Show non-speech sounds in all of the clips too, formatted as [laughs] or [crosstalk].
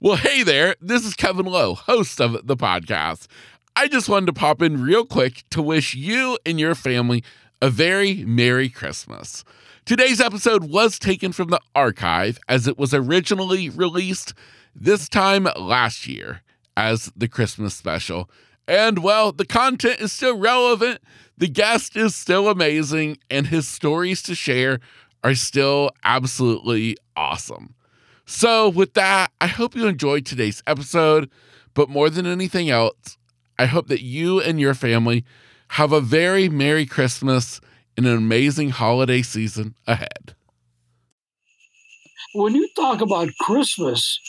Well, hey there. This is Kevin Lowe, host of the podcast. I just wanted to pop in real quick to wish you and your family a very Merry Christmas. Today's episode was taken from the archive as it was originally released this time last year as the Christmas special. And well, the content is still relevant, the guest is still amazing, and his stories to share are still absolutely awesome. So, with that, I hope you enjoyed today's episode. But more than anything else, I hope that you and your family have a very Merry Christmas and an amazing holiday season ahead. When you talk about Christmas,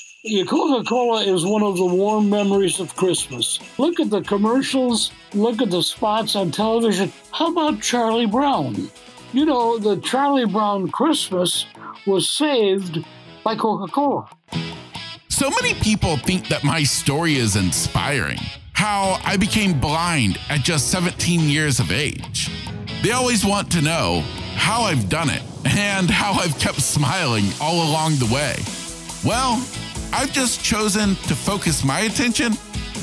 Coca Cola is one of the warm memories of Christmas. Look at the commercials, look at the spots on television. How about Charlie Brown? You know, the Charlie Brown Christmas was saved by Coca Cola. So many people think that my story is inspiring. How I became blind at just 17 years of age. They always want to know how I've done it and how I've kept smiling all along the way. Well, I've just chosen to focus my attention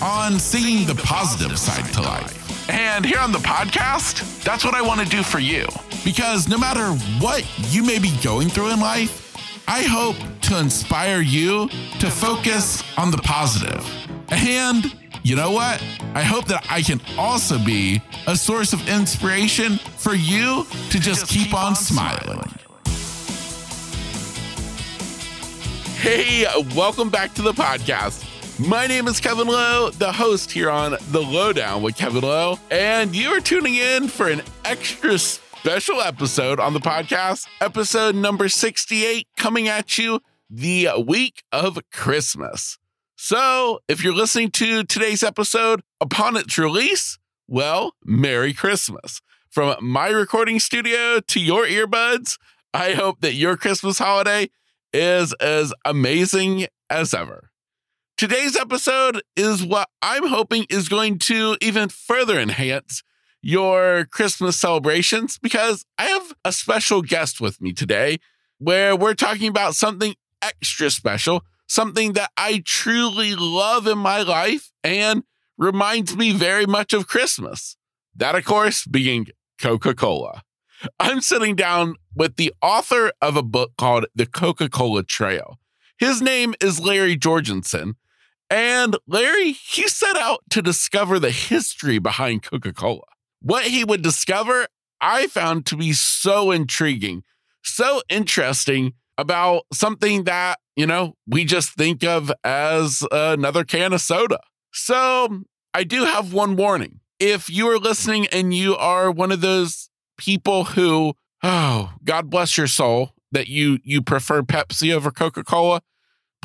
on seeing the positive side to life. And here on the podcast, that's what I want to do for you. Because no matter what you may be going through in life, I hope to inspire you to focus on the positive. And you know what? I hope that I can also be a source of inspiration for you to just, keep, on smiling. Hey, welcome back to the podcast. My name is Kevin Lowe, the host here on The Lowdown with Kevin Lowe, and you are tuning in for an extra special episode on the podcast, episode number 68, coming at you the week of Christmas. So, if you're listening to today's episode upon its release, well, Merry Christmas. From my recording studio to your earbuds, I hope that your Christmas holiday is as amazing as ever. Today's episode is what I'm hoping is going to even further enhance your Christmas celebrations because I have a special guest with me today where we're talking about something extra special, something that I truly love in my life and reminds me very much of Christmas. That, of course, being Coca Cola. I'm sitting down with the author of a book called The Coca Cola Trail. His name is Larry Jorgensen. And Larry, he set out to discover the history behind Coca Cola. What he would discover, I found to be so intriguing, so interesting about something that, you know, we just think of as another can of soda. So I do have one warning. If you are listening and you are one of those people who, oh, God bless your soul, that you you prefer Pepsi over Coca-Cola,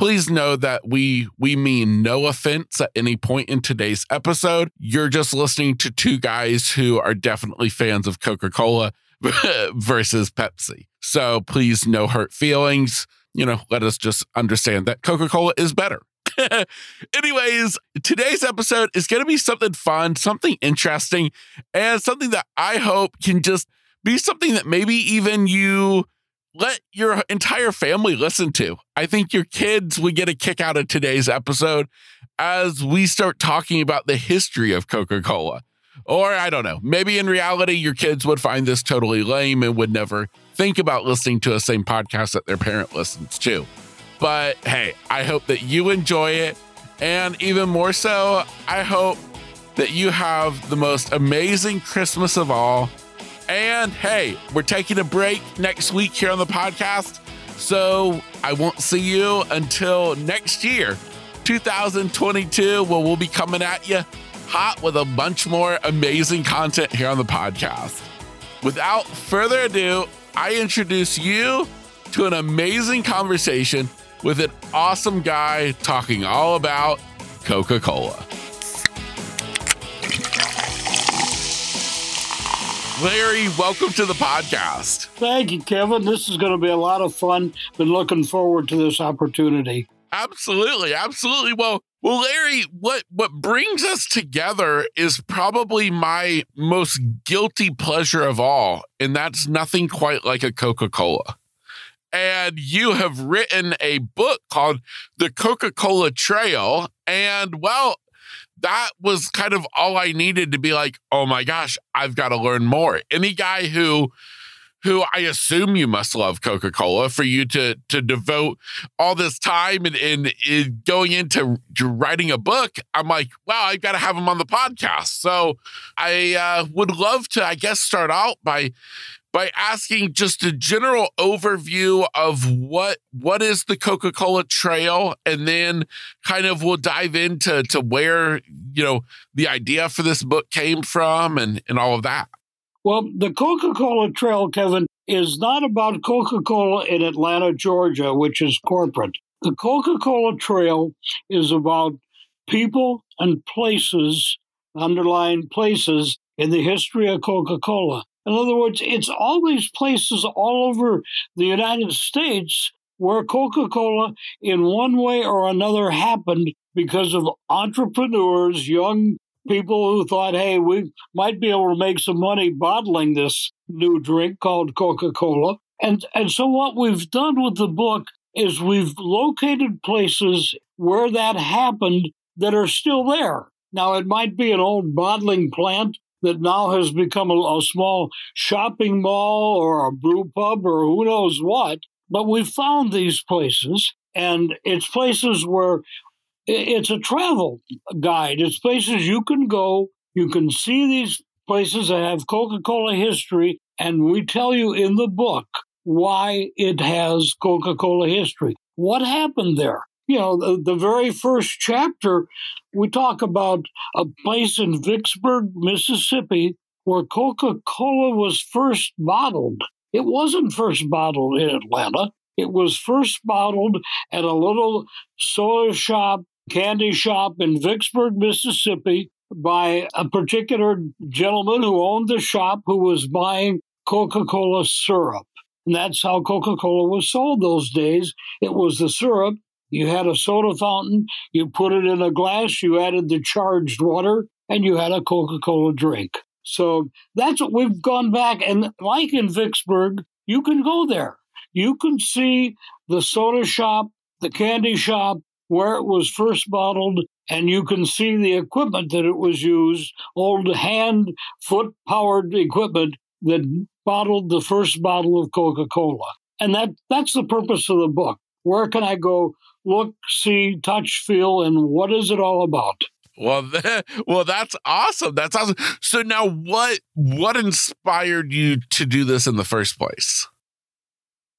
Please know that we we mean no offense at any point in today's episode. You're just listening to two guys who are definitely fans of Coca-Cola [laughs] versus Pepsi. So please no hurt feelings. You know, let us just understand that Coca-Cola is better. [laughs] Anyways, today's episode is going to be something fun, something interesting, and something that I hope can just be something that maybe even you let your entire family listen to. I think your kids would get a kick out of today's episode as we start talking about the history of Coca Cola. Or I don't know, maybe in reality, your kids would find this totally lame and would never think about listening to the same podcast that their parent listens to. But hey, I hope that you enjoy it. And even more so, I hope that you have the most amazing Christmas of all and hey, we're taking a break next week here on the podcast. So I won't see you until next year, 2022, where we'll be coming at you hot with a bunch more amazing content here on the podcast. Without further ado, I introduce you to an amazing conversation with an awesome guy talking all about Coca Cola. Larry, welcome to the podcast. Thank you, Kevin. This is going to be a lot of fun. Been looking forward to this opportunity. Absolutely, absolutely. Well, well, Larry, what what brings us together is probably my most guilty pleasure of all, and that's nothing quite like a Coca-Cola. and you have written a book called The Coca Cola Trail. And well, that was kind of all I needed to be like, oh my gosh, I've got to learn more. Any guy who who I assume you must love Coca Cola for you to to devote all this time and, and, and going into writing a book. I'm like, wow, I've got to have him on the podcast. So I uh, would love to, I guess, start out by by asking just a general overview of what what is the Coca-Cola Trail and then kind of we'll dive into to where you know the idea for this book came from and and all of that. Well, the Coca Cola Trail, Kevin, is not about Coca Cola in Atlanta, Georgia, which is corporate. The Coca Cola Trail is about people and places, underlying places in the history of Coca Cola. In other words, it's all these places all over the United States where Coca Cola, in one way or another, happened because of entrepreneurs, young people who thought, hey, we might be able to make some money bottling this new drink called Coca Cola. And, and so, what we've done with the book is we've located places where that happened that are still there. Now, it might be an old bottling plant that now has become a, a small shopping mall or a brew pub or who knows what, but we found these places, and it's places where it's a travel guide. It's places you can go. You can see these places that have Coca Cola history, and we tell you in the book why it has Coca Cola history. What happened there? You know, the, the very first chapter, we talk about a place in Vicksburg, Mississippi, where Coca Cola was first bottled. It wasn't first bottled in Atlanta. It was first bottled at a little soda shop candy shop in Vicksburg, Mississippi, by a particular gentleman who owned the shop who was buying Coca Cola syrup. And that's how Coca Cola was sold those days. It was the syrup. You had a soda fountain, you put it in a glass, you added the charged water, and you had a Coca Cola drink. So that's what we've gone back. And like in Vicksburg, you can go there. You can see the soda shop, the candy shop, where it was first bottled, and you can see the equipment that it was used old hand, foot powered equipment that bottled the first bottle of Coca Cola. And that, that's the purpose of the book. Where can I go look, see, touch, feel, and what is it all about? Well, [laughs] well, that's awesome. That's awesome. So now, what what inspired you to do this in the first place?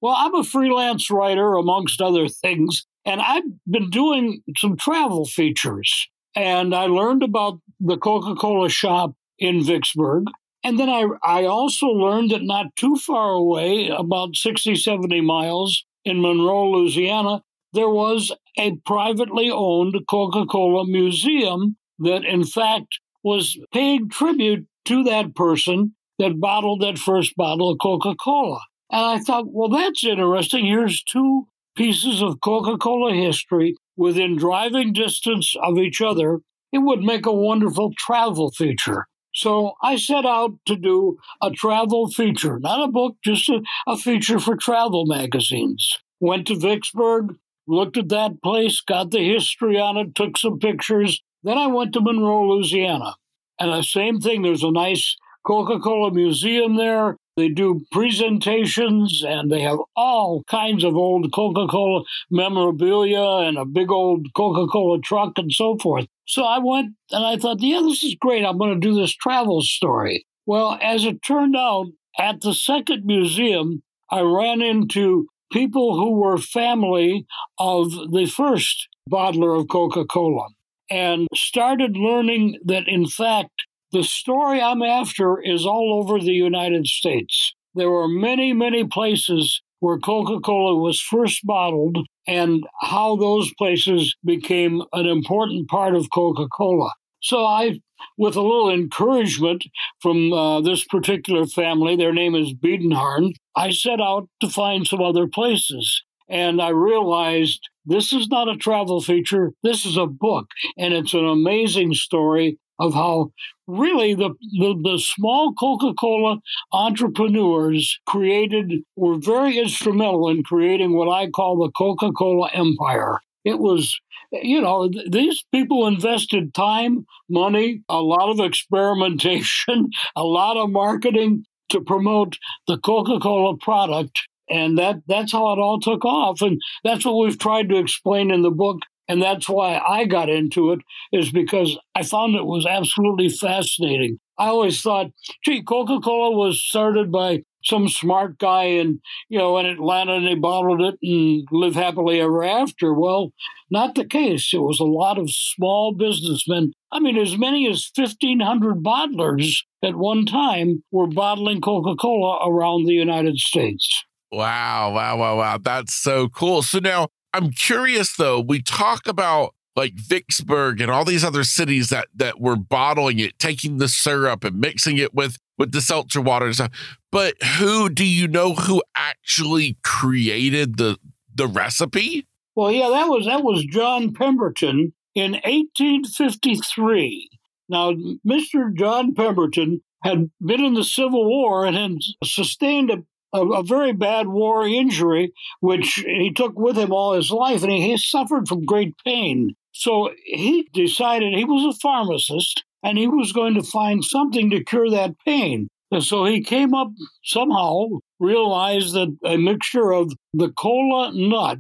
Well, I'm a freelance writer, amongst other things, and I've been doing some travel features. And I learned about the Coca Cola shop in Vicksburg. And then I, I also learned that not too far away, about 60, 70 miles in Monroe, Louisiana, there was a privately owned Coca Cola museum that, in fact, was paying tribute to that person that bottled that first bottle of Coca Cola. And I thought, well, that's interesting. Here's two pieces of Coca Cola history within driving distance of each other, it would make a wonderful travel feature. So I set out to do a travel feature, not a book, just a, a feature for travel magazines. Went to Vicksburg, looked at that place, got the history on it, took some pictures. Then I went to Monroe, Louisiana. And the same thing, there's a nice Coca Cola museum there. They do presentations and they have all kinds of old Coca Cola memorabilia and a big old Coca Cola truck and so forth. So I went and I thought, yeah, this is great. I'm going to do this travel story. Well, as it turned out, at the second museum, I ran into people who were family of the first bottler of Coca Cola and started learning that, in fact, the story I'm after is all over the United States. There were many, many places where Coca Cola was first bottled and how those places became an important part of Coca Cola. So I, with a little encouragement from uh, this particular family, their name is Biedenharn, I set out to find some other places. And I realized this is not a travel feature, this is a book, and it's an amazing story of how really the, the, the small Coca Cola entrepreneurs created, were very instrumental in creating what I call the Coca Cola empire. It was, you know, these people invested time, money, a lot of experimentation, [laughs] a lot of marketing to promote the Coca Cola product. And that, that's how it all took off. And that's what we've tried to explain in the book and that's why I got into it, is because I found it was absolutely fascinating. I always thought, gee, Coca Cola was started by some smart guy in, you know, in Atlanta and they bottled it and live happily ever after. Well, not the case. It was a lot of small businessmen. I mean, as many as 1,500 bottlers at one time were bottling Coca Cola around the United States. Wow, wow, wow, wow. That's so cool. So now I'm curious though, we talk about like Vicksburg and all these other cities that that were bottling it, taking the syrup and mixing it with with the seltzer water and stuff. But who do you know who actually created the the recipe? Well, yeah, that was that was John Pemberton in 1853. Now, Mr. John Pemberton had been in the Civil War and had sustained a a, a, very bad war injury, which he took with him all his life, and he, he suffered from great pain. So he decided he was a pharmacist and he was going to find something to cure that pain. And so he came up somehow, realized that a mixture of the cola nut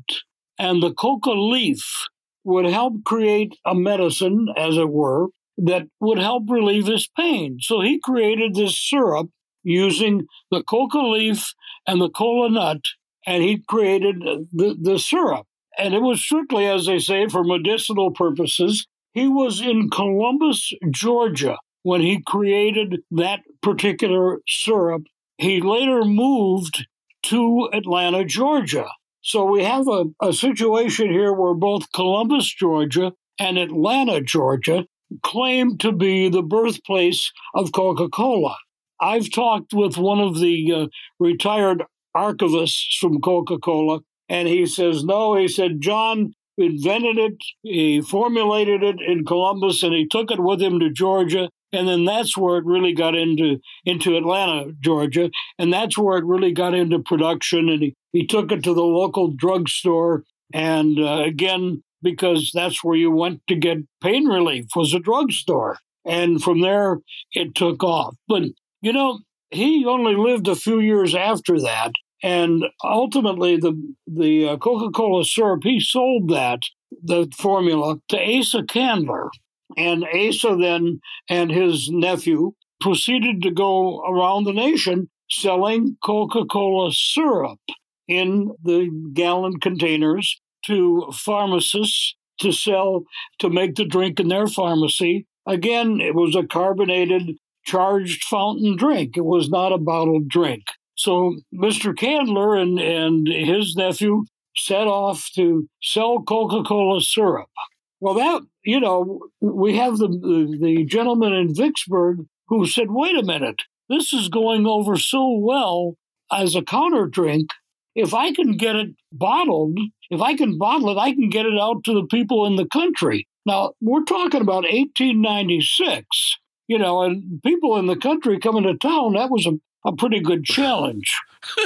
and the coca leaf would help create a medicine, as it were, that would help relieve his pain. So he created this syrup using the coca leaf and the cola nut, and he created the, the syrup. And it was strictly, as they say, for medicinal purposes. He was in Columbus, Georgia, when he created that particular syrup. He later moved to Atlanta, Georgia. So we have a, a situation here where both Columbus, Georgia, and Atlanta, Georgia claim to be the birthplace of Coca Cola. I've talked with one of the uh, retired archivists from Coca Cola, and he says, no, he said, John invented it, he formulated it in Columbus, and he took it with him to Georgia. And then that's where it really got into into Atlanta, Georgia, and that's where it really got into production. And he, he took it to the local drugstore, and uh, again because that's where you went to get pain relief was a drugstore. And from there, it took off. But you know, he only lived a few years after that, and ultimately the the uh, Coca Cola syrup he sold that the formula to Asa Candler, and Asa then and his nephew proceeded to go around the nation selling Coca Cola syrup in the gallon containers to pharmacists to sell to make the drink in their pharmacy. Again, it was a carbonated charged fountain drink. It was not a bottled drink. So Mr. Candler and, and his nephew set off to sell Coca Cola syrup. Well, that, you know, we have the, the, the gentleman in Vicksburg who said, wait a minute, this is going over so well as a counter drink. If I can get it bottled, if I can bottle it, I can get it out to the people in the country. Now, we're talking about 1896 you know, and people in the country coming to town, that was a, a pretty good challenge.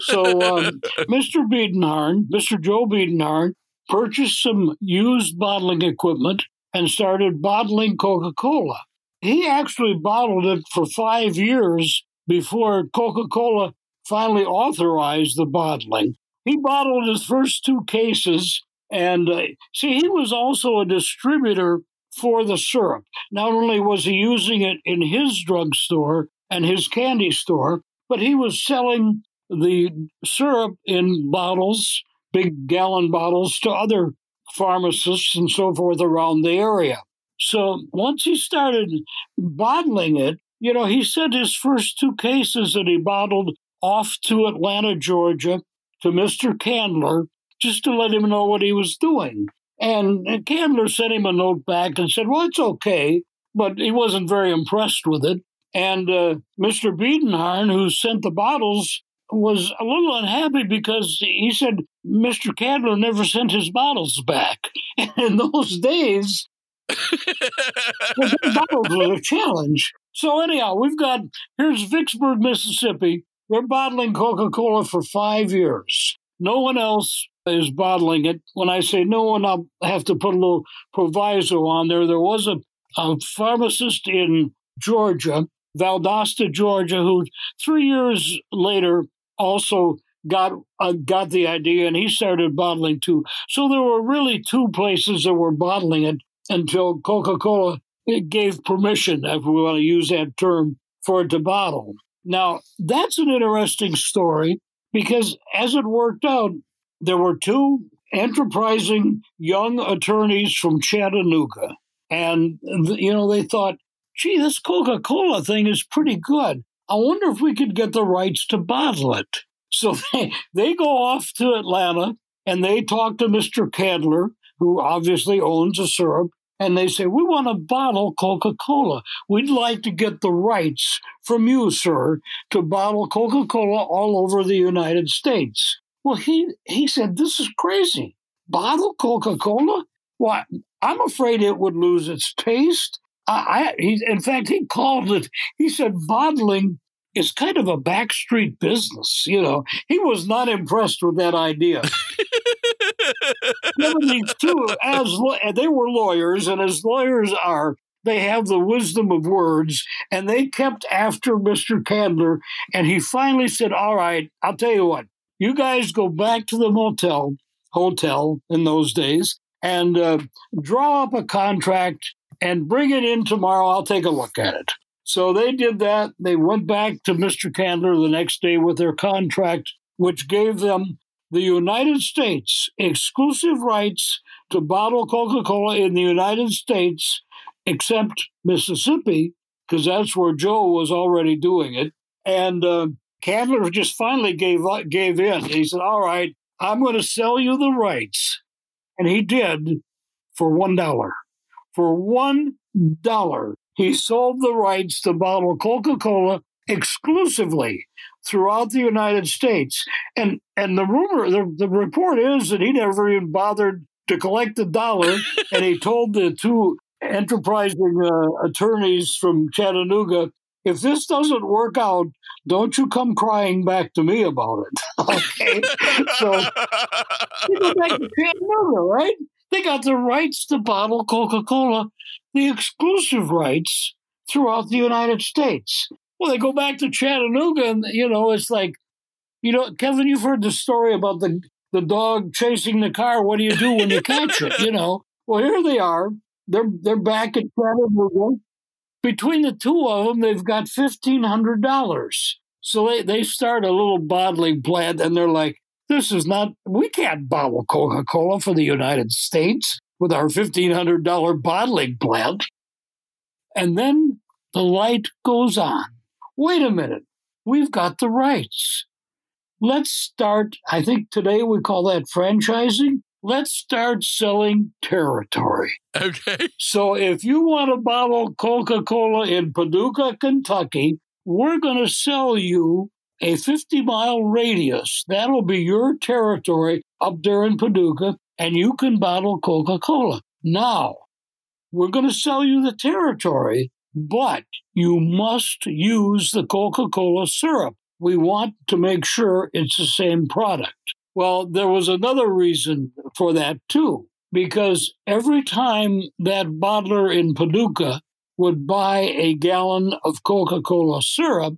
So um, [laughs] Mr. Biedenharn, Mr. Joe Biedenharn, purchased some used bottling equipment and started bottling Coca Cola. He actually bottled it for five years before Coca Cola finally authorized the bottling. He bottled his first two cases, and uh, see, he was also a distributor for the syrup. Not only was he using it in his drugstore and his candy store, but he was selling the syrup in bottles, big gallon bottles, to other pharmacists and so forth around the area. So once he started bottling it, you know, he sent his first two cases that he bottled off to Atlanta, Georgia, to Mr. Candler, just to let him know what he was doing. And Candler sent him a note back and said, Well, it's okay, but he wasn't very impressed with it. And uh, Mr. Biedenharn, who sent the bottles, was a little unhappy because he said Mr. Candler never sent his bottles back. And [laughs] in those days, bottles was a challenge. So anyhow, we've got here's Vicksburg, Mississippi. They're bottling Coca Cola for five years. No one else is bottling it. When I say no one, I'll have to put a little proviso on there. There was a, a pharmacist in Georgia, Valdosta, Georgia, who three years later also got uh, got the idea and he started bottling too. So there were really two places that were bottling it until Coca Cola gave permission, if we want to use that term, for it to bottle. Now, that's an interesting story because as it worked out, there were two enterprising young attorneys from Chattanooga. And, you know, they thought, gee, this Coca Cola thing is pretty good. I wonder if we could get the rights to bottle it. So [laughs] they, they go off to Atlanta and they talk to Mr. Candler, who obviously owns a syrup, and they say, We want to bottle Coca Cola. We'd like to get the rights from you, sir, to bottle Coca Cola all over the United States. Well, he, he said, This is crazy. Bottle Coca Cola? Why, I'm afraid it would lose its taste. I, he, in fact, he called it, he said, bottling is kind of a backstreet business. You know, he was not impressed with that idea. [laughs] these two, as they were lawyers, and as lawyers are, they have the wisdom of words, and they kept after Mr. Candler, and he finally said, "All right, I'll tell you what. You guys go back to the motel, hotel in those days, and uh, draw up a contract and bring it in tomorrow. I'll take a look at it." So they did that. They went back to Mr. Candler the next day with their contract, which gave them the United States exclusive rights to bottle Coca Cola in the United States, except Mississippi, because that's where Joe was already doing it. And uh, Candler just finally gave gave in. He said, "All right, I'm going to sell you the rights," and he did for one dollar. For one dollar, he sold the rights to bottle Coca Cola exclusively throughout the United States. And and the rumor, the, the report is that he never even bothered to collect the dollar, [laughs] and he told the two enterprising uh, attorneys from Chattanooga, if this doesn't work out, don't you come crying back to me about it. [laughs] okay, so [laughs] you go back to Chattanooga, right? They got the rights to bottle Coca Cola the exclusive rights throughout the United States. Well, they go back to Chattanooga, and you know, it's like, you know, Kevin, you've heard the story about the the dog chasing the car. What do you do when you catch it? You know. Well, here they are. They're they're back at Chattanooga. Between the two of them, they've got fifteen hundred dollars. So they, they start a little bottling plant, and they're like, "This is not. We can't bottle Coca Cola for the United States with our $1,500 bottling plant. And then the light goes on. Wait a minute, we've got the rights. Let's start, I think today we call that franchising. Let's start selling territory. Okay. So if you want to bottle Coca Cola in Paducah, Kentucky, we're going to sell you a 50 mile radius. That'll be your territory up there in Paducah and you can bottle Coca Cola. Now, we're going to sell you the territory, but you must use the Coca Cola syrup. We want to make sure it's the same product. Well, there was another reason for that too, because every time that bottler in Paducah would buy a gallon of Coca Cola syrup,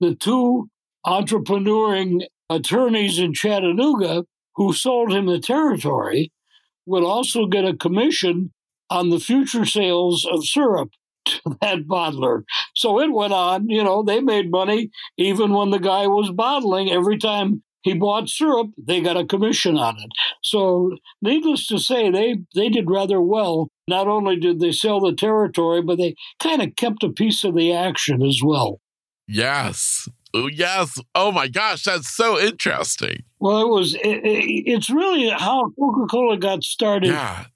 the two entrepreneuring attorneys in Chattanooga who sold him the territory would also get a commission on the future sales of syrup [laughs] to that bottler. So it went on, you know, they made money even when the guy was bottling. Every time he bought syrup, they got a commission on it. So needless to say, they, they did rather well. Not only did they sell the territory, but they kind of kept a piece of the action as well. Yes. Oh, yes. Oh my gosh, that's so interesting. Well, it was. It, it, it's really how Coca Cola got started. Yeah.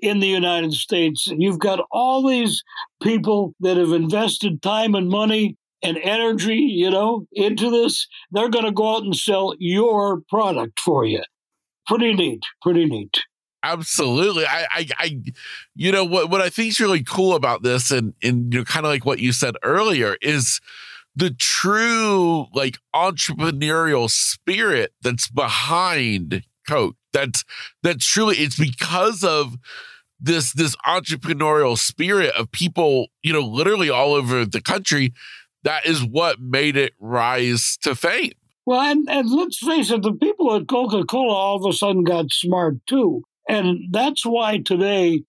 In the United States, you've got all these people that have invested time and money and energy, you know, into this. They're going to go out and sell your product for you. Pretty neat. Pretty neat. Absolutely. I, I, I, you know, what, what I think is really cool about this and, and, you know, kind of like what you said earlier is the true like entrepreneurial spirit that's behind Coke. That's, that's truly, it's because of this, this entrepreneurial spirit of people, you know, literally all over the country. That is what made it rise to fame. Well, and, and let's face it, the people at Coca Cola all of a sudden got smart too. And that's why today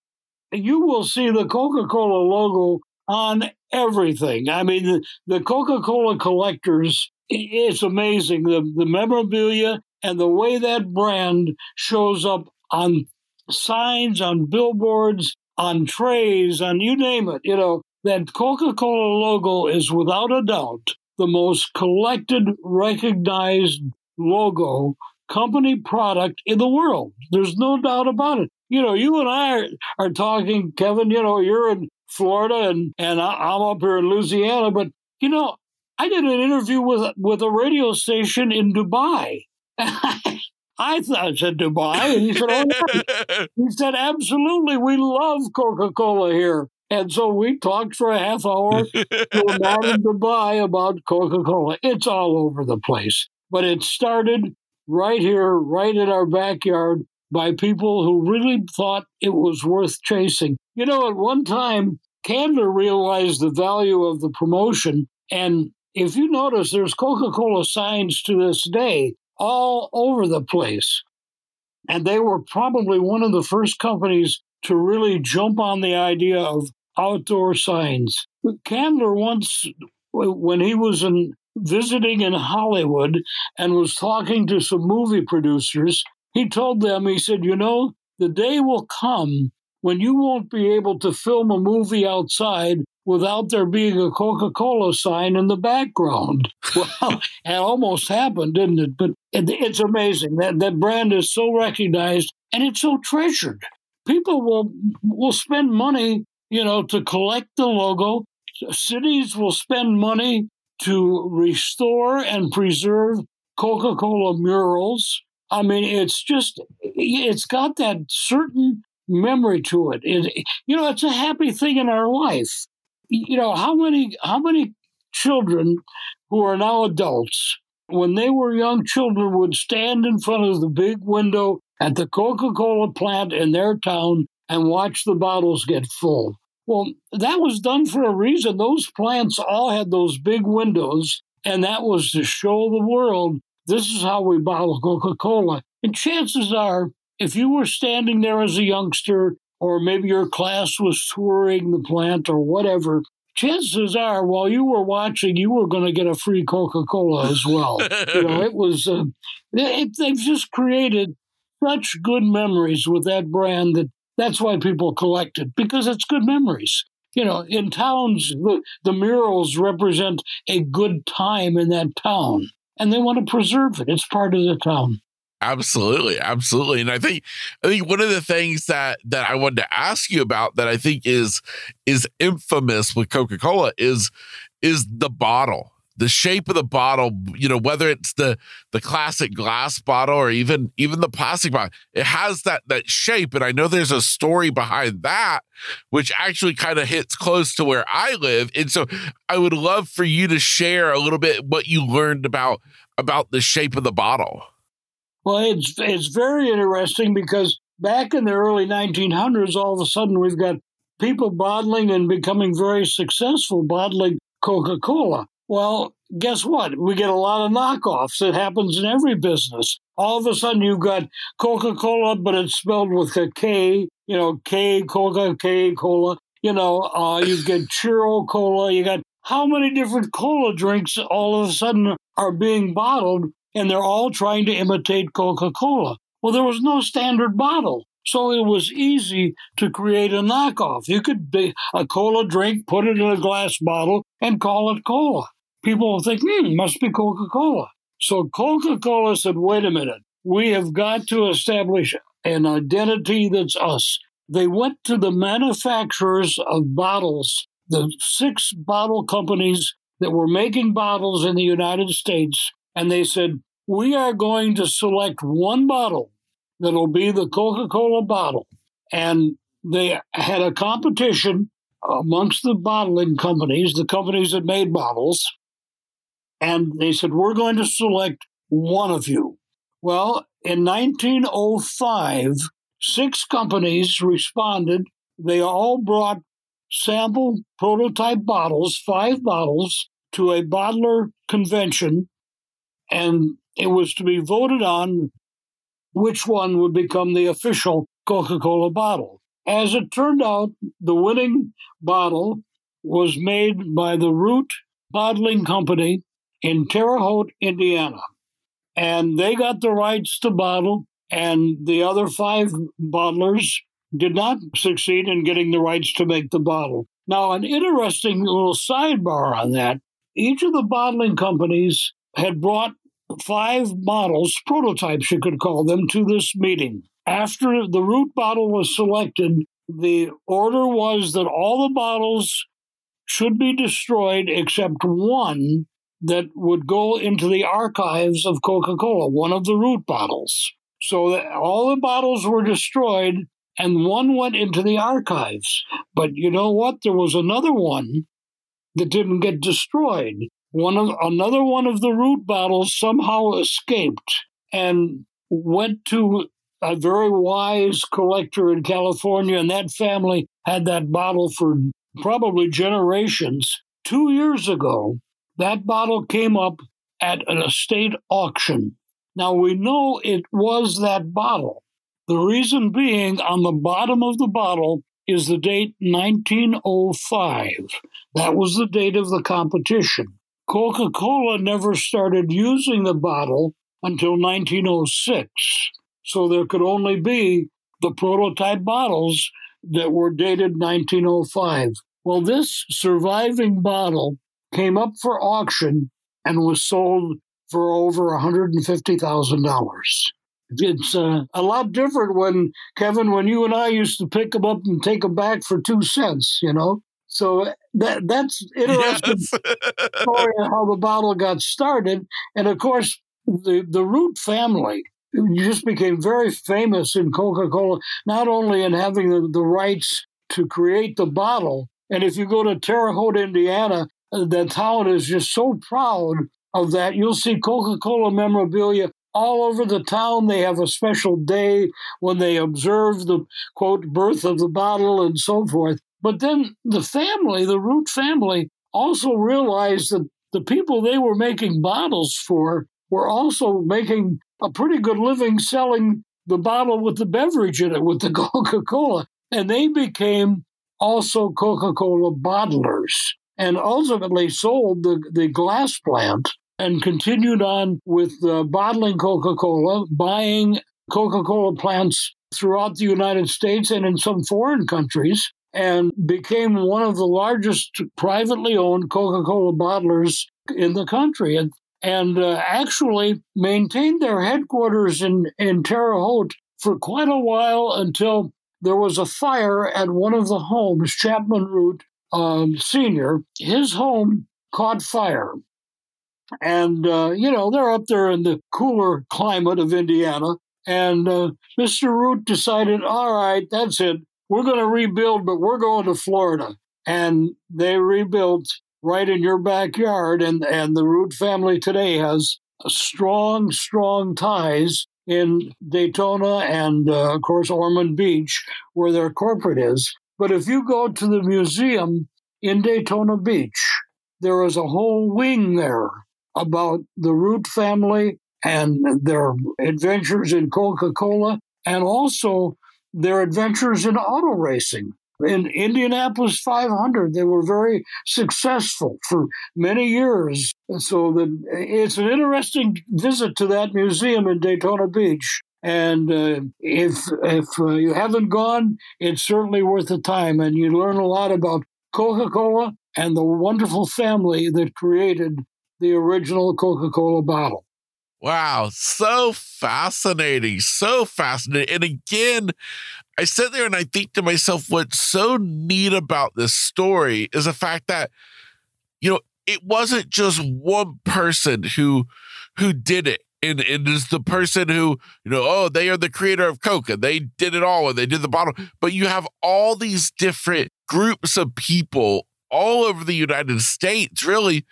you will see the Coca Cola logo on everything. I mean, the, the Coca Cola collectors, it's amazing. The, the memorabilia and the way that brand shows up on signs, on billboards, on trays, on you name it. You know, that Coca Cola logo is without a doubt the most collected, recognized logo company product in the world. There's no doubt about it. You know, you and I are, are talking, Kevin, you know, you're in Florida and, and I'm up here in Louisiana, but, you know, I did an interview with, with a radio station in Dubai. [laughs] I thought I said Dubai, and he said, "Oh, [laughs] he said absolutely, we love Coca Cola here." And so we talked for a half hour to a man in [laughs] Dubai about Coca Cola. It's all over the place, but it started right here, right in our backyard, by people who really thought it was worth chasing. You know, at one time, Candler realized the value of the promotion. And if you notice, there's Coca Cola signs to this day all over the place. And they were probably one of the first companies to really jump on the idea of outdoor signs. Candler once, when he was in visiting in Hollywood and was talking to some movie producers, he told them, he said, You know, the day will come when you won't be able to film a movie outside without there being a Coca Cola sign in the background. [laughs] Well, it almost happened, didn't it? But it's amazing. That, that brand is so recognized and it's so treasured. People will, will spend money, you know, to collect the logo. Cities will spend money to restore and preserve Coca Cola murals. I mean, it's just, it's got that certain memory to it. it. You know, it's a happy thing in our life. You know, how many, how many children who are now adults, when they were young children, would stand in front of the big window at the Coca Cola plant in their town and watch the bottles get full. Well, that was done for a reason. Those plants all had those big windows, and that was to show the world this is how we bottle Coca Cola. And chances are, if you were standing there as a youngster, or maybe your class was touring the plant or whatever, chances are while you were watching, you were going to get a free Coca Cola as well. you know, it was, uh, it, they've just created such good memories with that brand that that's why people collect it because it's good memories. You know, in towns, the, the murals represent a good time in that town and they want to preserve it. It's part of the town. Absolutely, absolutely. And I think I think one of the things that that I wanted to ask you about that I think is is infamous with Coca-Cola is is the bottle the shape of the bottle, you know, whether it's the the classic glass bottle or even even the plastic bottle, it has that that shape. And I know there's a story behind that, which actually kind of hits close to where I live. And so I would love for you to share a little bit what you learned about about the shape of the bottle. Well, it's it's very interesting because back in the early 1900s, all of a sudden we've got people bottling and becoming very successful bottling Coca Cola. Well, guess what? We get a lot of knockoffs. It happens in every business. All of a sudden, you've got Coca Cola, but it's spelled with a K, you know, K, Coca, K, Cola. You know, uh, you get Churro Cola. You got how many different cola drinks all of a sudden are being bottled and they're all trying to imitate Coca Cola? Well, there was no standard bottle. So it was easy to create a knockoff. You could be a cola drink, put it in a glass bottle, and call it cola people will think, hmm, must be Coca Cola. So Coca Cola said, wait a minute, we have got to establish an identity that's us. They went to the manufacturers of bottles, the six bottle companies that were making bottles in the United States, and they said, we are going to select one bottle that'll be the Coca Cola bottle. And they had a competition amongst the bottling companies, the companies that made bottles. And they said, We're going to select one of you. Well, in 1905, six companies responded. They all brought sample prototype bottles, five bottles, to a bottler convention, and it was to be voted on which one would become the official Coca Cola bottle. As it turned out, the winning bottle was made by the Root Bottling Company in Terre Haute, Indiana. And they got the rights to bottle, and the other five bottlers did not succeed in getting the rights to make the bottle. Now, an interesting little sidebar on that each of the bottling companies had brought five models, prototypes you could call them, to this meeting. After the root bottle was selected, the order was that all the bottles should be destroyed except one that would go into the archives of Coca Cola, one of the root bottles. So all the bottles were destroyed and one went into the archives. But you know what? There was another one that didn't get destroyed. One of another one of the root bottles somehow escaped and went to a very wise collector in California, and that family had that bottle for probably generations. Two years ago, that bottle came up at an estate auction. Now we know it was that bottle. The reason being, on the bottom of the bottle is the date 1905. That was the date of the competition. Coca Cola never started using the bottle until 1906. So there could only be the prototype bottles that were dated 1905. Well, this surviving bottle came up for auction and was sold for over $150,000. It's uh, a lot different when, Kevin, when you and I used to pick them up and take them back for two cents, you know? So that that's interesting yes. [laughs] story of how the bottle got started. And of course, the, the Root family just became very famous in Coca Cola, not only in having the, the rights to create the bottle. And if you go to Terre Haute, Indiana, the town is just so proud of that. You'll see Coca Cola memorabilia all over the town. They have a special day when they observe the quote birth of the bottle and so forth. But then the family, the Root family, also realized that the people they were making bottles for were also making a pretty good living selling the bottle with the beverage in it, with the [laughs] Coca Cola. And they became also Coca Cola bottlers and ultimately sold the, the glass plant and continued on with uh, bottling Coca Cola, buying Coca Cola plants throughout the United States and in some foreign countries, and became one of the largest privately owned Coca Cola bottlers in the country. And, and uh, actually maintained their headquarters in, in Terre Haute for quite a while until there was a fire at one of the homes, Chapman Root um, Sr., his home caught fire. And, uh, you know, they're up there in the cooler climate of Indiana. And uh, Mr. Root decided, all right, that's it. We're going to rebuild, but we're going to Florida. And they rebuilt right in your backyard. And, and the Root family today has strong, strong ties in Daytona and, uh, of course, Ormond Beach, where their corporate is. But if you go to the museum in Daytona Beach, there is a whole wing there about the Root family and their adventures in Coca Cola and also their adventures in auto racing. In Indianapolis 500, they were very successful for many years. So the, it's an interesting visit to that museum in Daytona Beach. And uh, if if uh, you haven't gone, it's certainly worth the time. And you learn a lot about Coca Cola and the wonderful family that created the original Coca Cola bottle. Wow, so fascinating, so fascinating. And again, I sit there and I think to myself, what's so neat about this story is the fact that, you know, it wasn't just one person who who did it. And it is the person who you know oh they are the creator of coke and they did it all and they did the bottle. But you have all these different groups of people all over the united states really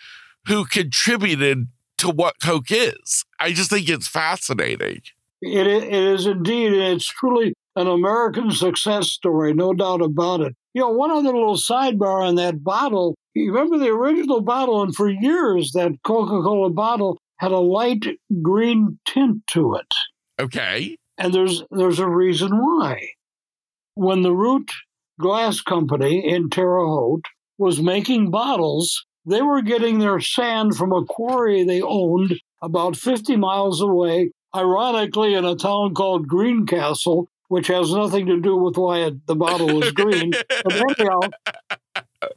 who contributed to what coke is. I just think it's fascinating. It, it is indeed it's truly an american success story no doubt about it. You know one other little sidebar on that bottle. You remember the original bottle and for years that coca-cola bottle had a light green tint to it. Okay. And there's there's a reason why. When the Root Glass Company in Terre Haute was making bottles, they were getting their sand from a quarry they owned about 50 miles away, ironically in a town called Greencastle, which has nothing to do with why it, the bottle was [laughs] green. but anyhow, [laughs]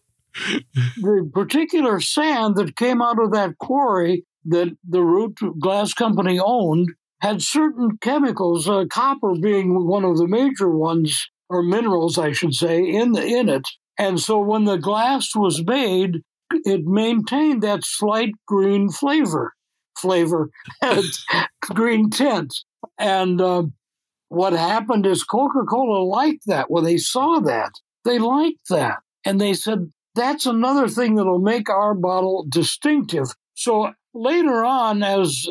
the particular sand that came out of that quarry that the Root Glass Company owned had certain chemicals, uh, copper being one of the major ones, or minerals, I should say, in the, in it. And so when the glass was made, it maintained that slight green flavor, flavor, [laughs] green tint. And uh, what happened is Coca Cola liked that. When they saw that, they liked that. And they said, that's another thing that'll make our bottle distinctive. So later on, as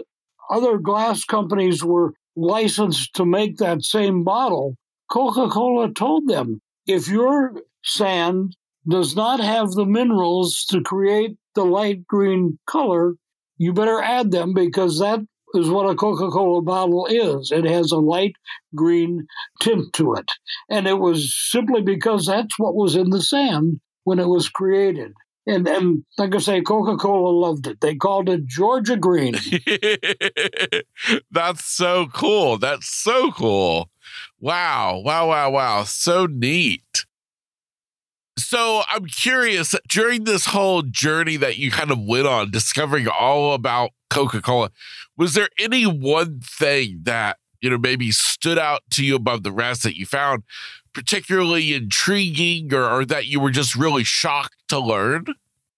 other glass companies were licensed to make that same bottle, Coca Cola told them if your sand does not have the minerals to create the light green color, you better add them because that is what a Coca Cola bottle is. It has a light green tint to it. And it was simply because that's what was in the sand when it was created. And, and like I say, Coca Cola loved it. They called it Georgia Green. [laughs] That's so cool. That's so cool. Wow. Wow. Wow. Wow. So neat. So I'm curious during this whole journey that you kind of went on, discovering all about Coca Cola, was there any one thing that, you know, maybe stood out to you above the rest that you found particularly intriguing or, or that you were just really shocked to learn?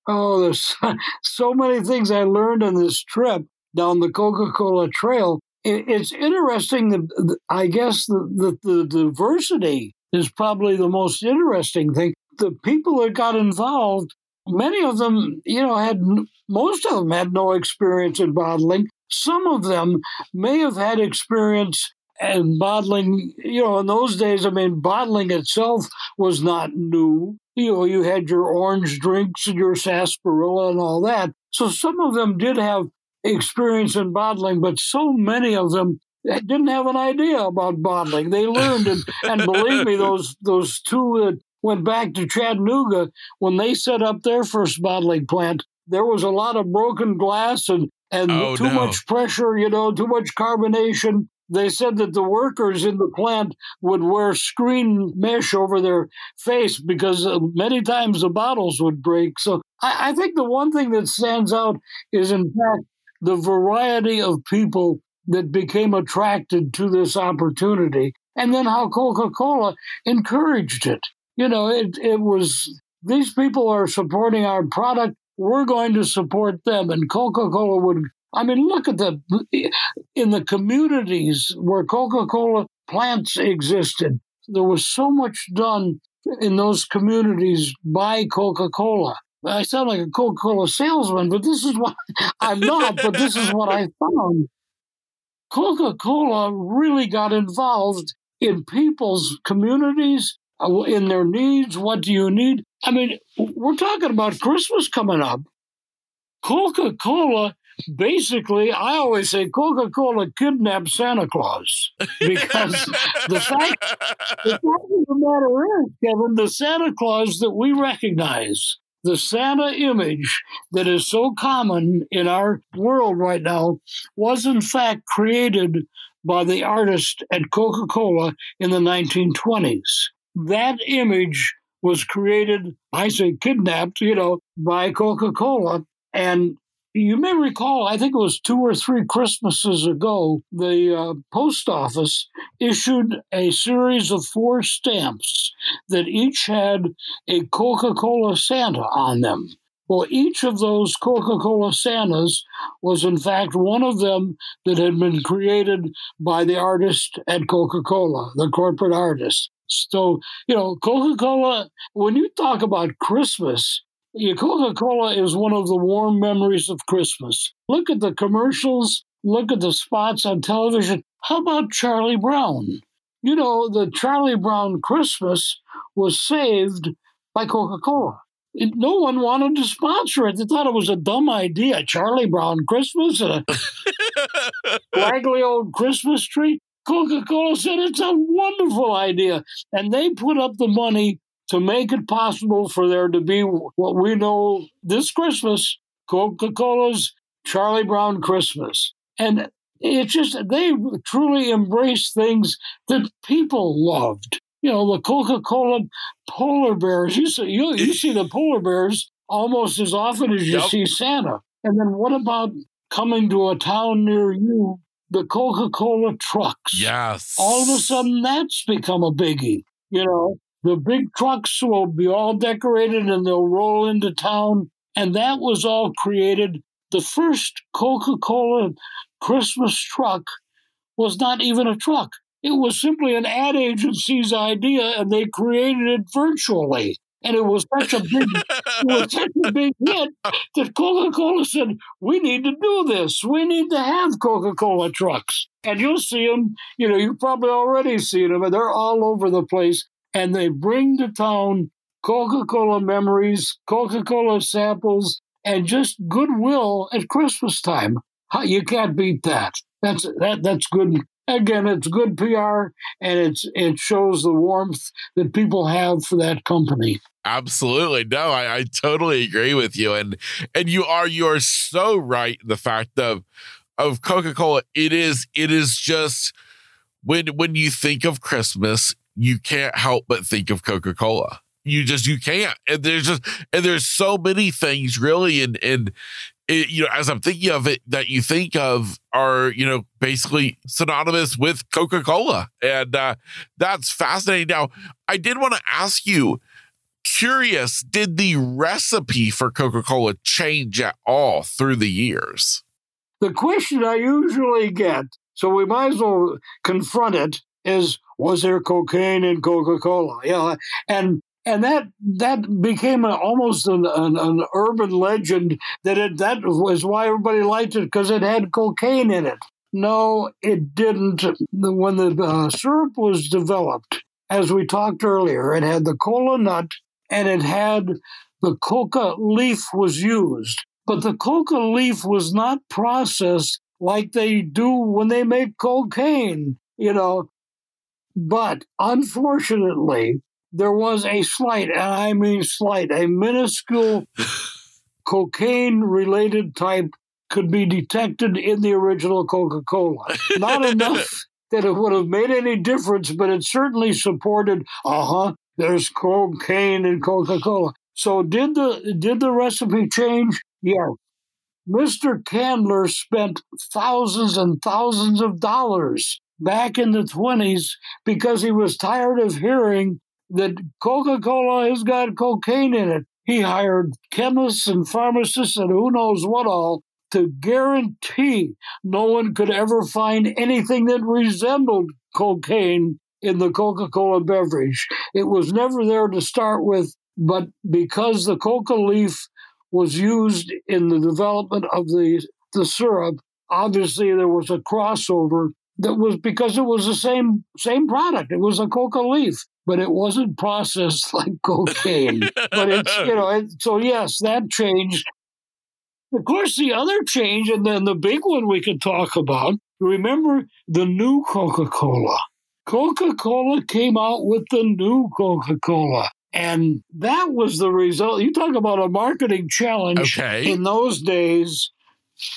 Oh, there's [laughs] so many things I learned on this trip down the Coca Cola Trail. It's interesting that I guess the, the, the diversity is probably the most interesting thing. The people that got involved, many of them, you know, had most of them had no experience in bottling. Some of them may have had experience in bottling, you know, in those days, I mean, bottling itself was not new. You know, you had your orange drinks and your sarsaparilla and all that. So some of them did have experience in bottling, but so many of them didn't have an idea about bottling. They learned, and, and believe me, those those two that went back to Chattanooga when they set up their first bottling plant, there was a lot of broken glass and and oh, too no. much pressure, you know, too much carbonation they said that the workers in the plant would wear screen mesh over their face because uh, many times the bottles would break. So I, I think the one thing that stands out is, in fact, the variety of people that became attracted to this opportunity, and then how Coca Cola encouraged it. You know, it, it was these people are supporting our product. We're going to support them. And Coca Cola would I mean, look at the in the communities where Coca Cola plants existed. There was so much done in those communities by Coca Cola. I sound like a Coca Cola salesman, but this is what I'm not, but this is what I found. Coca Cola really got involved in people's communities, uh, in their needs. What do you need? I mean, we're talking about Christmas coming up. Coca Cola basically, I always say Coca Cola kidnapped Santa Claus because the fact, the fact of the matter is, Kevin, the Santa Claus that we recognize, the Santa image that is so common in our world right now, was in fact created by the artist at Coca Cola in the 1920s. That image was created, I say kidnapped, you know, by Coca Cola. And you may recall, I think it was two or three Christmases ago, the uh, post office issued a series of four stamps that each had a Coca Cola Santa on them. Well, each of those Coca Cola Santas was, in fact, one of them that had been created by the artist at Coca Cola, the corporate artist. So, you know, Coca Cola, when you talk about Christmas, Coca Cola is one of the warm memories of Christmas. Look at the commercials, look at the spots on television. How about Charlie Brown? You know, the Charlie Brown Christmas was saved by Coca Cola. No one wanted to sponsor it. They thought it was a dumb idea. Charlie Brown Christmas, a [laughs] raggedy old Christmas tree. Coca Cola said it's a wonderful idea. And they put up the money to make it possible for there to be what we know this Christmas Coca Cola's Charlie Brown Christmas. And it's just, they truly embraced things that people loved. You know, the Coca Cola polar bears. You see, you, you see the polar bears almost as often as you yep. see Santa. And then what about coming to a town near you? The Coca Cola trucks. Yes. All of a sudden, that's become a biggie. You know, the big trucks will be all decorated and they'll roll into town. And that was all created. The first Coca Cola Christmas truck was not even a truck. It was simply an ad agency's idea, and they created it virtually. And it was such a big, it was [laughs] such a big hit that Coca-Cola said, "We need to do this. We need to have Coca-Cola trucks." And you'll see them. You know, you've probably already seen them, and they're all over the place. And they bring to town Coca-Cola memories, Coca-Cola samples, and just goodwill at Christmas time. You can't beat that. That's that. That's good. Again, it's good PR, and it's it shows the warmth that people have for that company. Absolutely, no, I, I totally agree with you, and and you are you are so right. The fact of of Coca Cola, it is it is just when when you think of Christmas, you can't help but think of Coca Cola you just you can't and there's just and there's so many things really and and it, you know, as I'm thinking of it, that you think of are, you know, basically synonymous with Coca Cola. And uh, that's fascinating. Now, I did want to ask you curious, did the recipe for Coca Cola change at all through the years? The question I usually get, so we might as well confront it, is was there cocaine in Coca Cola? Yeah. And and that that became a, almost an, an, an, urban legend that it that was why everybody liked it because it had cocaine in it. No, it didn't. When the uh, syrup was developed, as we talked earlier, it had the cola nut and it had the coca leaf was used, but the coca leaf was not processed like they do when they make cocaine. You know, but unfortunately, there was a slight, and I mean slight, a minuscule [laughs] cocaine related type could be detected in the original Coca Cola. Not enough [laughs] that it would have made any difference, but it certainly supported, uh huh, there's cocaine in Coca Cola. So did the did the recipe change? Yeah. Mr. Candler spent thousands and thousands of dollars back in the 20s because he was tired of hearing that Coca Cola has got cocaine in it. He hired chemists and pharmacists and who knows what all to guarantee no one could ever find anything that resembled cocaine in the Coca Cola beverage. It was never there to start with, but because the coca leaf was used in the development of the, the syrup, obviously there was a crossover that was because it was the same same product. It was a coca leaf but it wasn't processed [laughs] like cocaine. but it's, you know, it, so yes, that changed. Of course, the other change, and then the big one we could talk about, remember the new Coca Cola. Coca Cola came out with the new Coca Cola. And that was the result. You talk about a marketing challenge. Okay. In those days,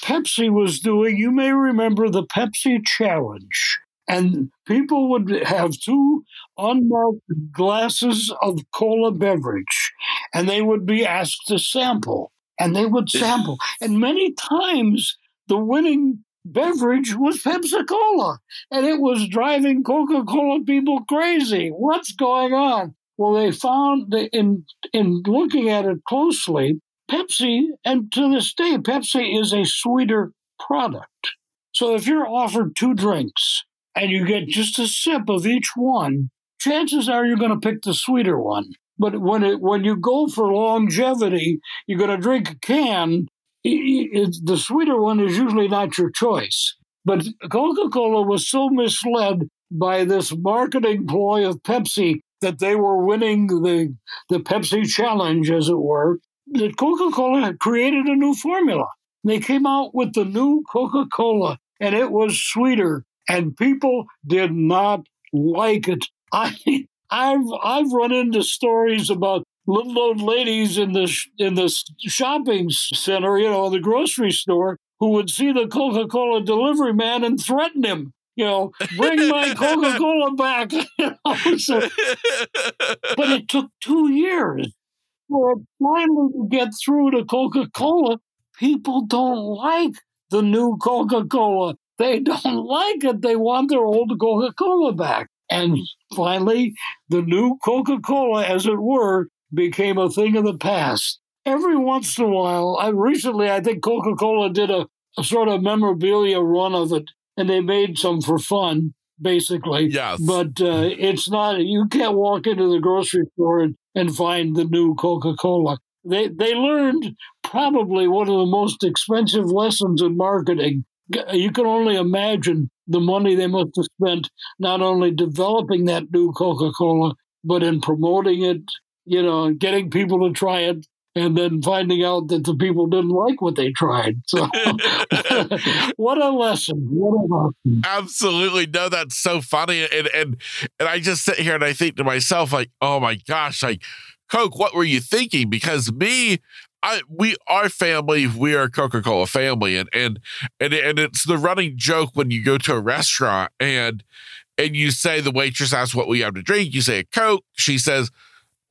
Pepsi was doing, you may remember the Pepsi Challenge. And people would have two unmarked glasses of cola beverage, and they would be asked to sample, and they would sample. and many times the winning beverage was Pepsi Cola, and it was driving Coca Cola people crazy. What's going on? Well, they found that in in looking at it closely, Pepsi, and to this day, Pepsi is a sweeter product. So if you're offered two drinks and you get just a sip of each one, chances are you're going to pick the sweeter one. But when it when you go for longevity, you're going to drink a can. The sweeter one is usually not your choice. But Coca Cola was so misled by this marketing ploy of Pepsi that they were winning the, the Pepsi challenge, as it were, that Coca Cola had created a new formula. They came out with the new Coca Cola, and it was sweeter, and people did not like it. [laughs] I, I've I've run into stories about little old ladies in the in the shopping center, you know, the grocery store, who would see the Coca Cola delivery man and threaten him you know, bring my [laughs] Coca Cola back. [laughs] so, but it took two years for finally to get through to Coca Cola. People don't like the new Coca Cola. They don't [laughs] like it. They want their old Coca Cola back. And finally, the new Coca Cola, as it were, became a thing of the past. Every once in a while, I recently, I think Coca Cola did a, a sort of memorabilia run of it and they made some for fun, basically. Yes. But uh, it's not, you can't walk into the grocery store and, and find the new Coca Cola. They, they learned probably one of the most expensive lessons in marketing. You can only imagine the money they must have spent not only developing that new Coca Cola, but in promoting it, you know, getting people to try it, and then finding out that the people didn't like what they tried. So, [laughs] [laughs] what a lesson! What a lesson! Absolutely, no, that's so funny, and and and I just sit here and I think to myself, like, oh my gosh, like Coke, what were you thinking? Because me. I, we our family we are Coca Cola family and and and and it's the running joke when you go to a restaurant and and you say the waitress asks what we have to drink you say a Coke she says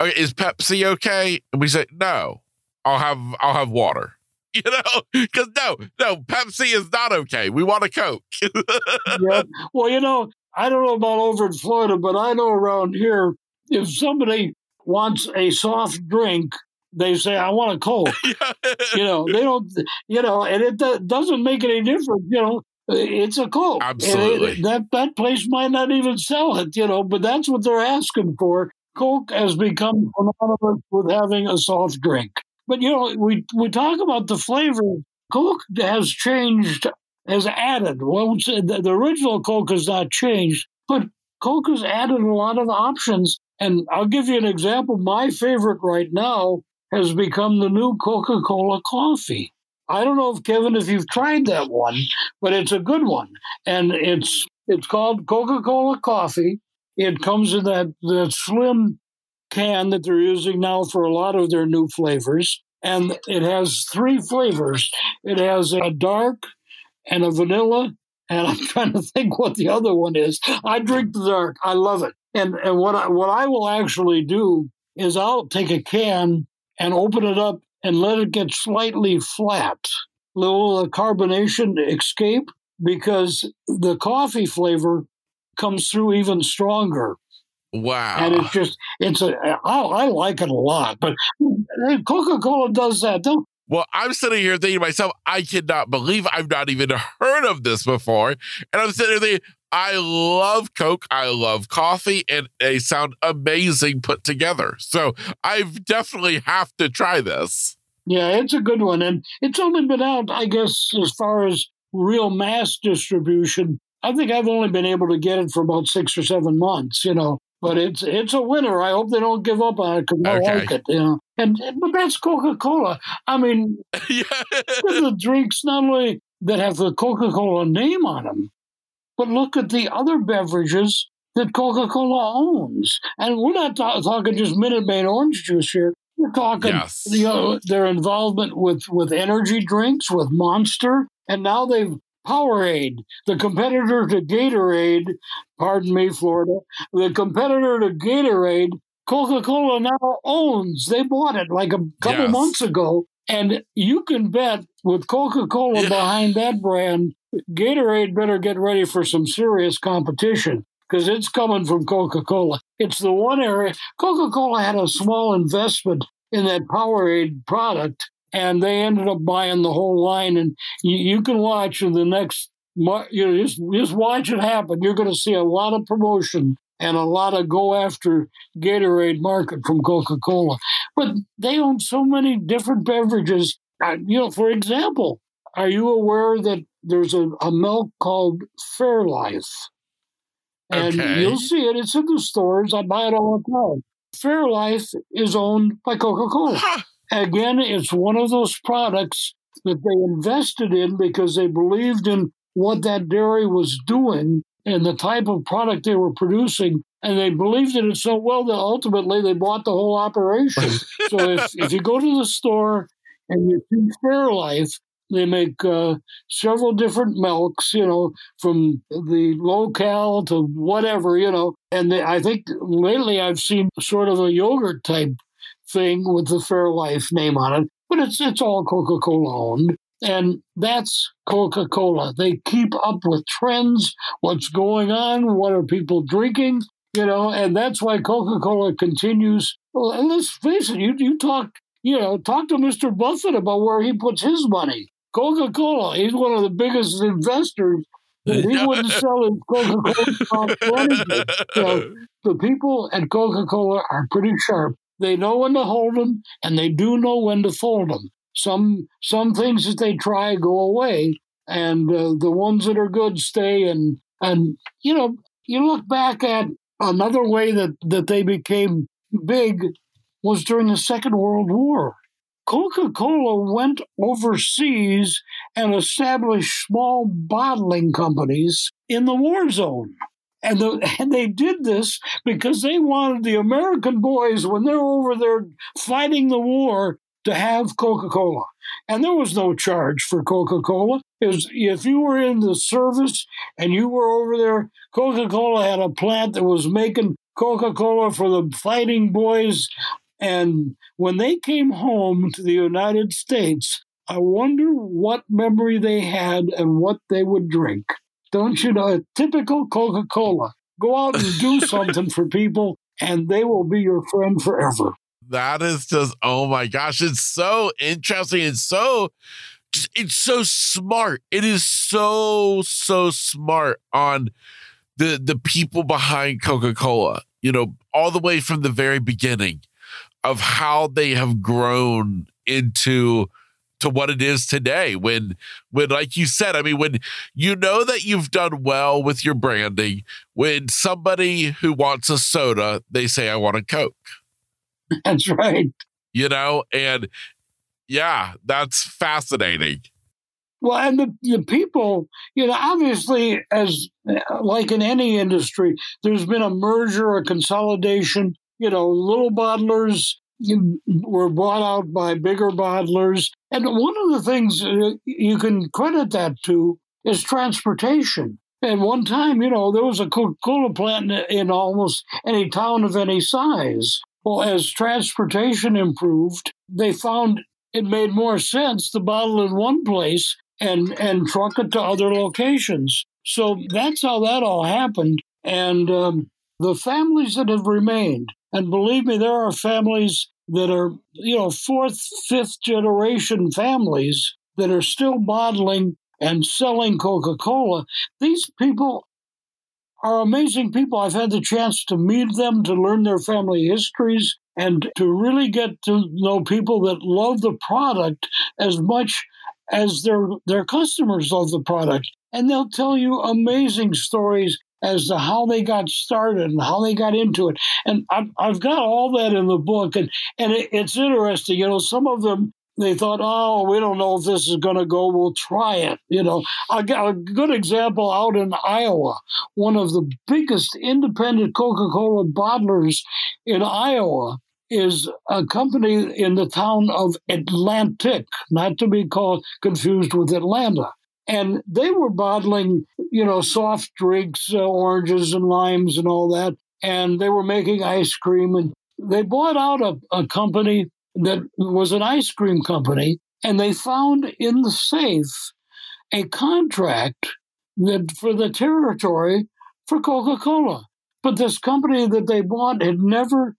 is Pepsi okay? And we say, no, I'll have I'll have water. [laughs] You know, because no, no, Pepsi is not okay. We want a Coke. [laughs] yeah. Well, you know, I don't know about over in Florida, but I know around here, if somebody wants a soft drink, they say, I want a Coke. [laughs] you know, they don't, you know, and it doesn't make any difference. You know, it's a Coke. Absolutely. It, that, that place might not even sell it, you know, but that's what they're asking for. Coke has become synonymous with having a soft drink. But you know, we we talk about the flavor. Coke has changed, has added. Well, uh, the, the original Coke has not changed, but Coke has added a lot of options. And I'll give you an example. My favorite right now has become the new Coca Cola coffee. I don't know if Kevin, if you've tried that one, but it's a good one, and it's it's called Coca Cola coffee. It comes in that, that slim can that they're using now for a lot of their new flavors. And it has three flavors it has a dark and a vanilla. And [laughs] I'm trying to think what the other one is. I drink the dark. I love it. And, and what, I, what I will actually do is I'll take a can and open it up and let it get slightly flat, little uh, carbonation escape, because the coffee flavor comes through even stronger. Wow. And it's just, it's a, I, I like it a lot, but Coca Cola does that. Don't, well, I'm sitting here thinking to myself, I cannot believe I've not even heard of this before. And I'm sitting there thinking, I love Coke, I love coffee, and they sound amazing put together. So I definitely have to try this. Yeah, it's a good one. And it's only been out, I guess, as far as real mass distribution. I think I've only been able to get it for about six or seven months, you know but it's it's a winner. I hope they don't give up on it because I like it. You know, and but that's Coca Cola. I mean, [laughs] yeah. the drinks not only that have the Coca Cola name on them, but look at the other beverages that Coca Cola owns. And we're not ta- talking just Minute Maid orange juice here. We're talking yes. you uh, know, their involvement with with energy drinks, with Monster, and now they've Powerade, the competitor to Gatorade, pardon me, Florida, the competitor to Gatorade, Coca Cola now owns. They bought it like a couple yes. months ago. And you can bet with Coca Cola yeah. behind that brand, Gatorade better get ready for some serious competition because it's coming from Coca Cola. It's the one area. Coca Cola had a small investment in that Powerade product and they ended up buying the whole line. And you, you can watch in the next, you know, just just watch it happen. You're going to see a lot of promotion and a lot of go after Gatorade market from Coca Cola. But they own so many different beverages. You know, for example, are you aware that there's a, a milk called Fairlife? And Okay. you'll see it. It's in the stores. I buy it all the time. Fairlife is owned by Coca Cola. Again, it's one of those products that they invested in because they believed in what that dairy was doing and the type of product they were producing. And they believed in it so well that ultimately they bought the whole operation. [laughs] so if, if you go to the store and you see Fairlife, they make uh, several different milks, you know, from the local to whatever, you know. And they, I think lately I've seen sort of a yogurt type thing with the Fairlife name on it, but it's it's all Coca Cola owned. And that's Coca Cola. They keep up with trends, what's going on, what are people drinking, you know, and that's why Coca Cola continues. Well, and let's face it, you, you talk, you know, talk to Mr. Buffett about where he puts his money. Coca Cola, he's one of the biggest investors. He [laughs] wouldn't sell his Coca Cola stock for anything. You know, the people at Coca Cola are pretty sharp. They know when to hold them, and they do know when to fold them. Some some things that they try go away, and uh, the ones that are good stay. And and you know, you look back at another way that that they became big was during the Second World War. Coca Cola went overseas and established small bottling companies in the war zone. And, the, [laughs] and they did this because they wanted the American boys, when they're over there fighting the war, to have Coca Cola. And there was no charge for Coca Cola. If you were in the service and you were over there, Coca Cola had a plant that was making Coca Cola for the fighting boys. And when they came home to the United States, I wonder what memory they had and what they would drink. Don't you know? A typical Coca Cola. Go out and do [laughs] something for people, and they will be your friend forever. That is just oh my gosh, it's so interesting. It's so it's so smart. It is so so smart on the the people behind Coca-Cola. You know, all the way from the very beginning of how they have grown into to what it is today when when like you said i mean when you know that you've done well with your branding when somebody who wants a soda they say i want a coke [laughs] That's right. you know and yeah that's fascinating Well, and the, the people, you know, obviously, as like in any industry, there's been a merger, a consolidation. You know, little bottlers were bought out by bigger bottlers. And one of the things uh, you can credit that to is transportation. At one time, you know, there was a Coca Cola plant in, almost any town of any size. Well, as transportation improved, they found it made more sense to bottle in one place and and truck it to other locations. So that's how that all happened. And um, the families that have remained, and believe me, there are families that are you know fourth, fifth generation families that are still bottling and selling Coca Cola. These people are amazing people. I've had the chance to meet them, to learn their family histories, and to really get to know people that love the product as much as their their customers love the product. And they'll tell you amazing stories as to how they got started and how they got into it. And I've, I've got all that in the book. And, and it, it's interesting. You know, some of them, they thought, oh, we don't know if this is going to go. We'll try it. You know, I got a good example out in Iowa. One of the biggest independent Coca Cola bottlers in Iowa is a company in the town of Atlantic, not to be called confused with Atlanta. And they were bottling, you know, soft drinks, uh, oranges and limes and all that. And they were making ice cream. And they bought out a, a company that was an ice cream company. And they found in the safe a contract that for the territory for Coca Cola. But this company that they bought had never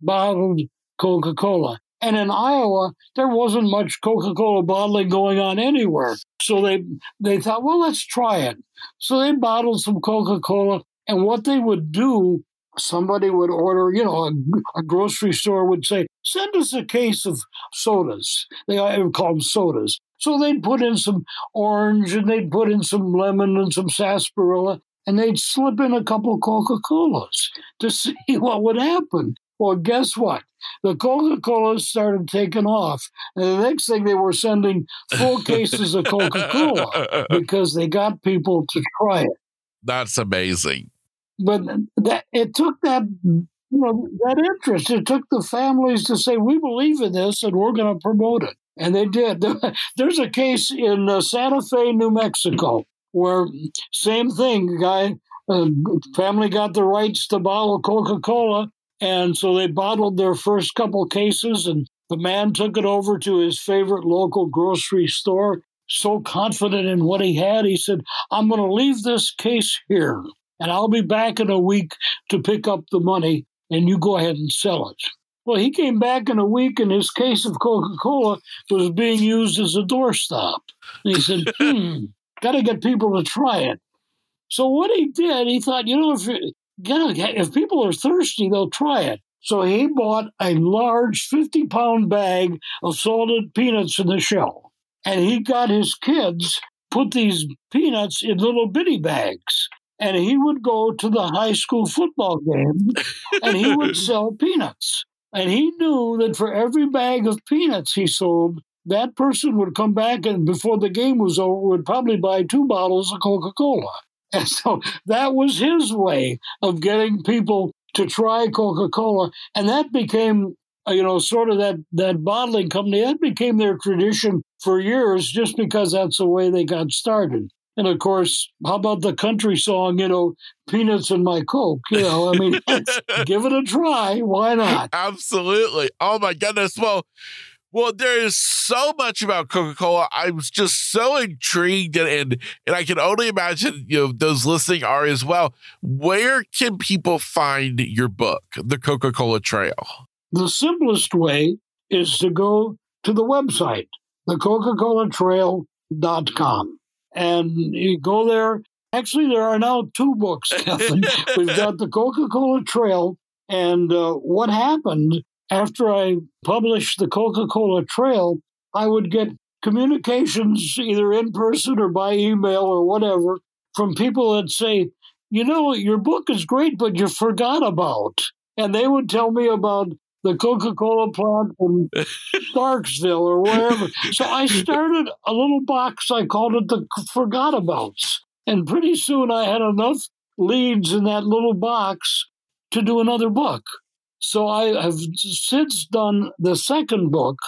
bottled Coca Cola. And in Iowa, there wasn't much Coca Cola bottling going on anywhere. So they, they thought, well, let's try it. So they bottled some Coca Cola. And what they would do, somebody would order, you know, a, a, grocery store would say, send us a case of sodas. They uh, would call them sodas. So they'd put in some orange and they'd put in some lemon and some sarsaparilla and they'd slip in a couple Coca Colas to [laughs] see what would happen. Well, guess what? The Coca Colas started taking off. And the next thing they were sending full [laughs] cases of Coca Cola because they got people to try it. That's amazing. But that it took that you know that interest. It took the families to say, "We believe in this, and we're going to promote it." And they did. [laughs] There's a case in uh, Santa Fe, New Mexico, where same thing, guy uh, family got the rights to bottle Coca Cola, and so they bottled their first couple cases, and the man took it over to his favorite local grocery store. So confident in what he had, he said, "I'm going to leave this case here, and I'll be back in a week to pick up the money, and you go ahead and sell it." Well, he came back in a week, and his case of Coca Cola was being used as a doorstop. And he said, [laughs] "Hmm." Got to get people to try it. So what he did, he thought, you know, if if people are thirsty, they'll try it. So he bought a large 50 pound bag of salted peanuts in the shell. And he got his kids put these peanuts in little bitty bags. And he would go to the high school football game and he would [laughs] sell peanuts. And he knew that for every bag of peanuts he sold, that person would come back and before the game was over would probably buy two bottles of Coca-Cola. And so that was his way of getting people to try Coca-Cola. And that became, uh, you know, sort of that, that bottling company, that became their tradition for years just because that's the way they got started. And of course, how about the country song, you know, peanuts and my Coke? You know, I mean, [laughs] give it a try. Why not? Absolutely. Oh my goodness. Well, well, there is so much about Coca Cola. I was just so intrigued, and, and, and I can only imagine you know those listening are as well. Where can people find your book, The Coca Cola Trail? The simplest way is to go to the website, thecoca-colatrail.com, and you go there. Actually, there are now two books. [laughs] We've got the Coca Cola Trail, and uh, what happened after I published the Coca Cola Trail, I would get communications either in person or by email or whatever from people that say, you know, your book is great, but you forgot about. And they would tell me about the Coca Cola plant in [laughs] Starksville or wherever. So I started a little box, I called it the Forgot Abouts. And pretty soon I had enough leads in that little box to do another book. So I have since done the second book,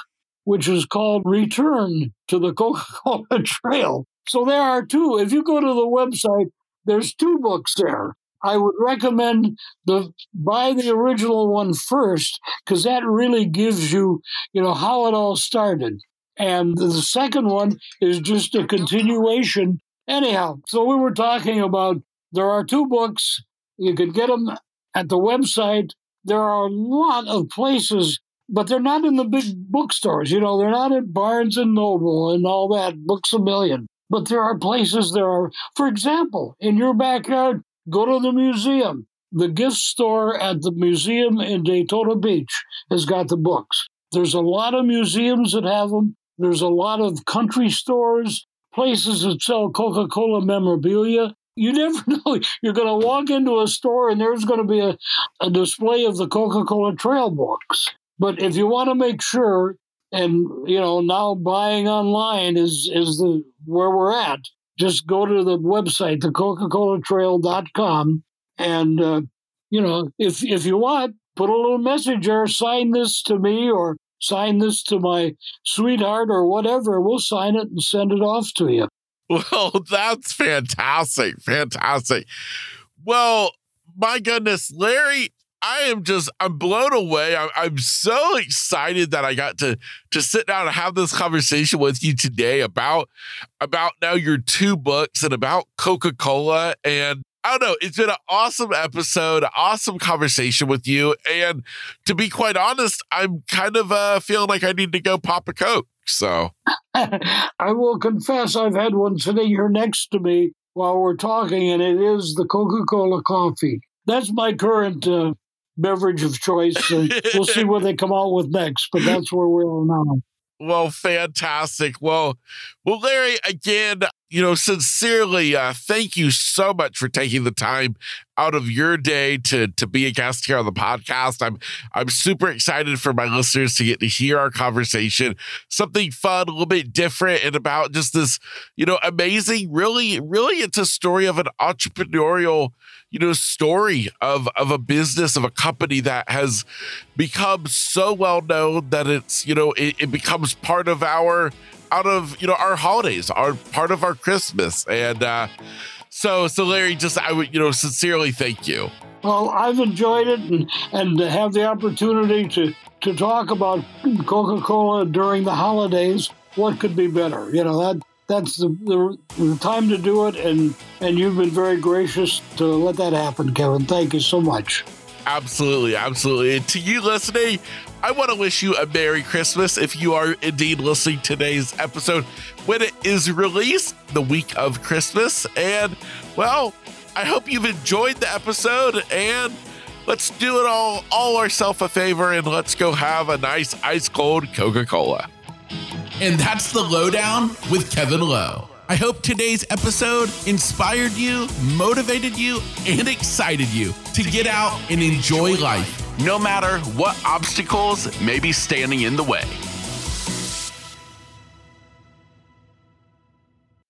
which is called Return to the Coca Cola [laughs] Trail. So there are two. If you go to the website, there's two books there. I would recommend the buy the original one first because that really gives you, you know, how it all started. And the second one is just a continuation. Anyhow, so we were talking about there are two books. You can get them at the website there are a lot of places, but they're not in the big bookstores. You know, they're not at Barnes and Noble and all that, Books a Million. But there are places there are, for example, in your backyard, go to the museum. The gift store at the museum in Daytona Beach has got the books. There's a lot of museums that have them. There's a lot of country stores, places that sell Coca Cola memorabilia. You never [laughs] know. You're going to walk into a store and there's going to be a, a display of the Coca Cola trail books. But if you want to make sure, and you know now buying online is is the where we're at. Just go to the website, thecoca-colatrail.com, and uh, you know if if you want, put a little message there. Sign this to me, or sign this to my sweetheart, or whatever. We'll sign it and send it off to you. Well, [laughs] that's fantastic. Fantastic. Well, my goodness, Larry, I am just I'm blown away. I'm, I'm, so excited that I got to to sit down and have this conversation with you today about about now your two books and about Coca-Cola and I don't know. It's been an awesome episode, awesome conversation with you. And to be quite honest, I'm kind of uh, feeling like I need to go pop a Coke. So [laughs] I will confess I've had one sitting here next to me while we're talking, and it is the Coca Cola coffee. That's my current uh, beverage of choice. We'll see what they come out with next, but that's where we are now. Well, fantastic. Well, well, Larry, again, you know, sincerely, uh, thank you so much for taking the time out of your day to to be a guest here on the podcast. I'm I'm super excited for my listeners to get to hear our conversation, something fun, a little bit different, and about just this, you know, amazing. Really, really, it's a story of an entrepreneurial you know story of of a business of a company that has become so well known that it's you know it, it becomes part of our out of you know our holidays our part of our christmas. And uh so so larry just i would you know sincerely thank you. Well i've enjoyed it and and to have the opportunity to to talk about coca-cola during the holidays what could be better? You know that that's the, the, the, time to do it, and and you've been very gracious to let that happen, Kevin. Thank you so much. Absolutely, absolutely. And to you listening, I want to wish you a Merry Christmas if you are indeed listening to today's episode when it is released the week of Christmas. And well, I hope you've enjoyed the episode and let's do it all all ourselves a favor and let's go have a nice ice cold Coca-Cola. And that's the lowdown with Kevin Lowe. I hope today's episode inspired you, motivated you, and excited you to get out and enjoy life, no matter what obstacles may be standing in the way.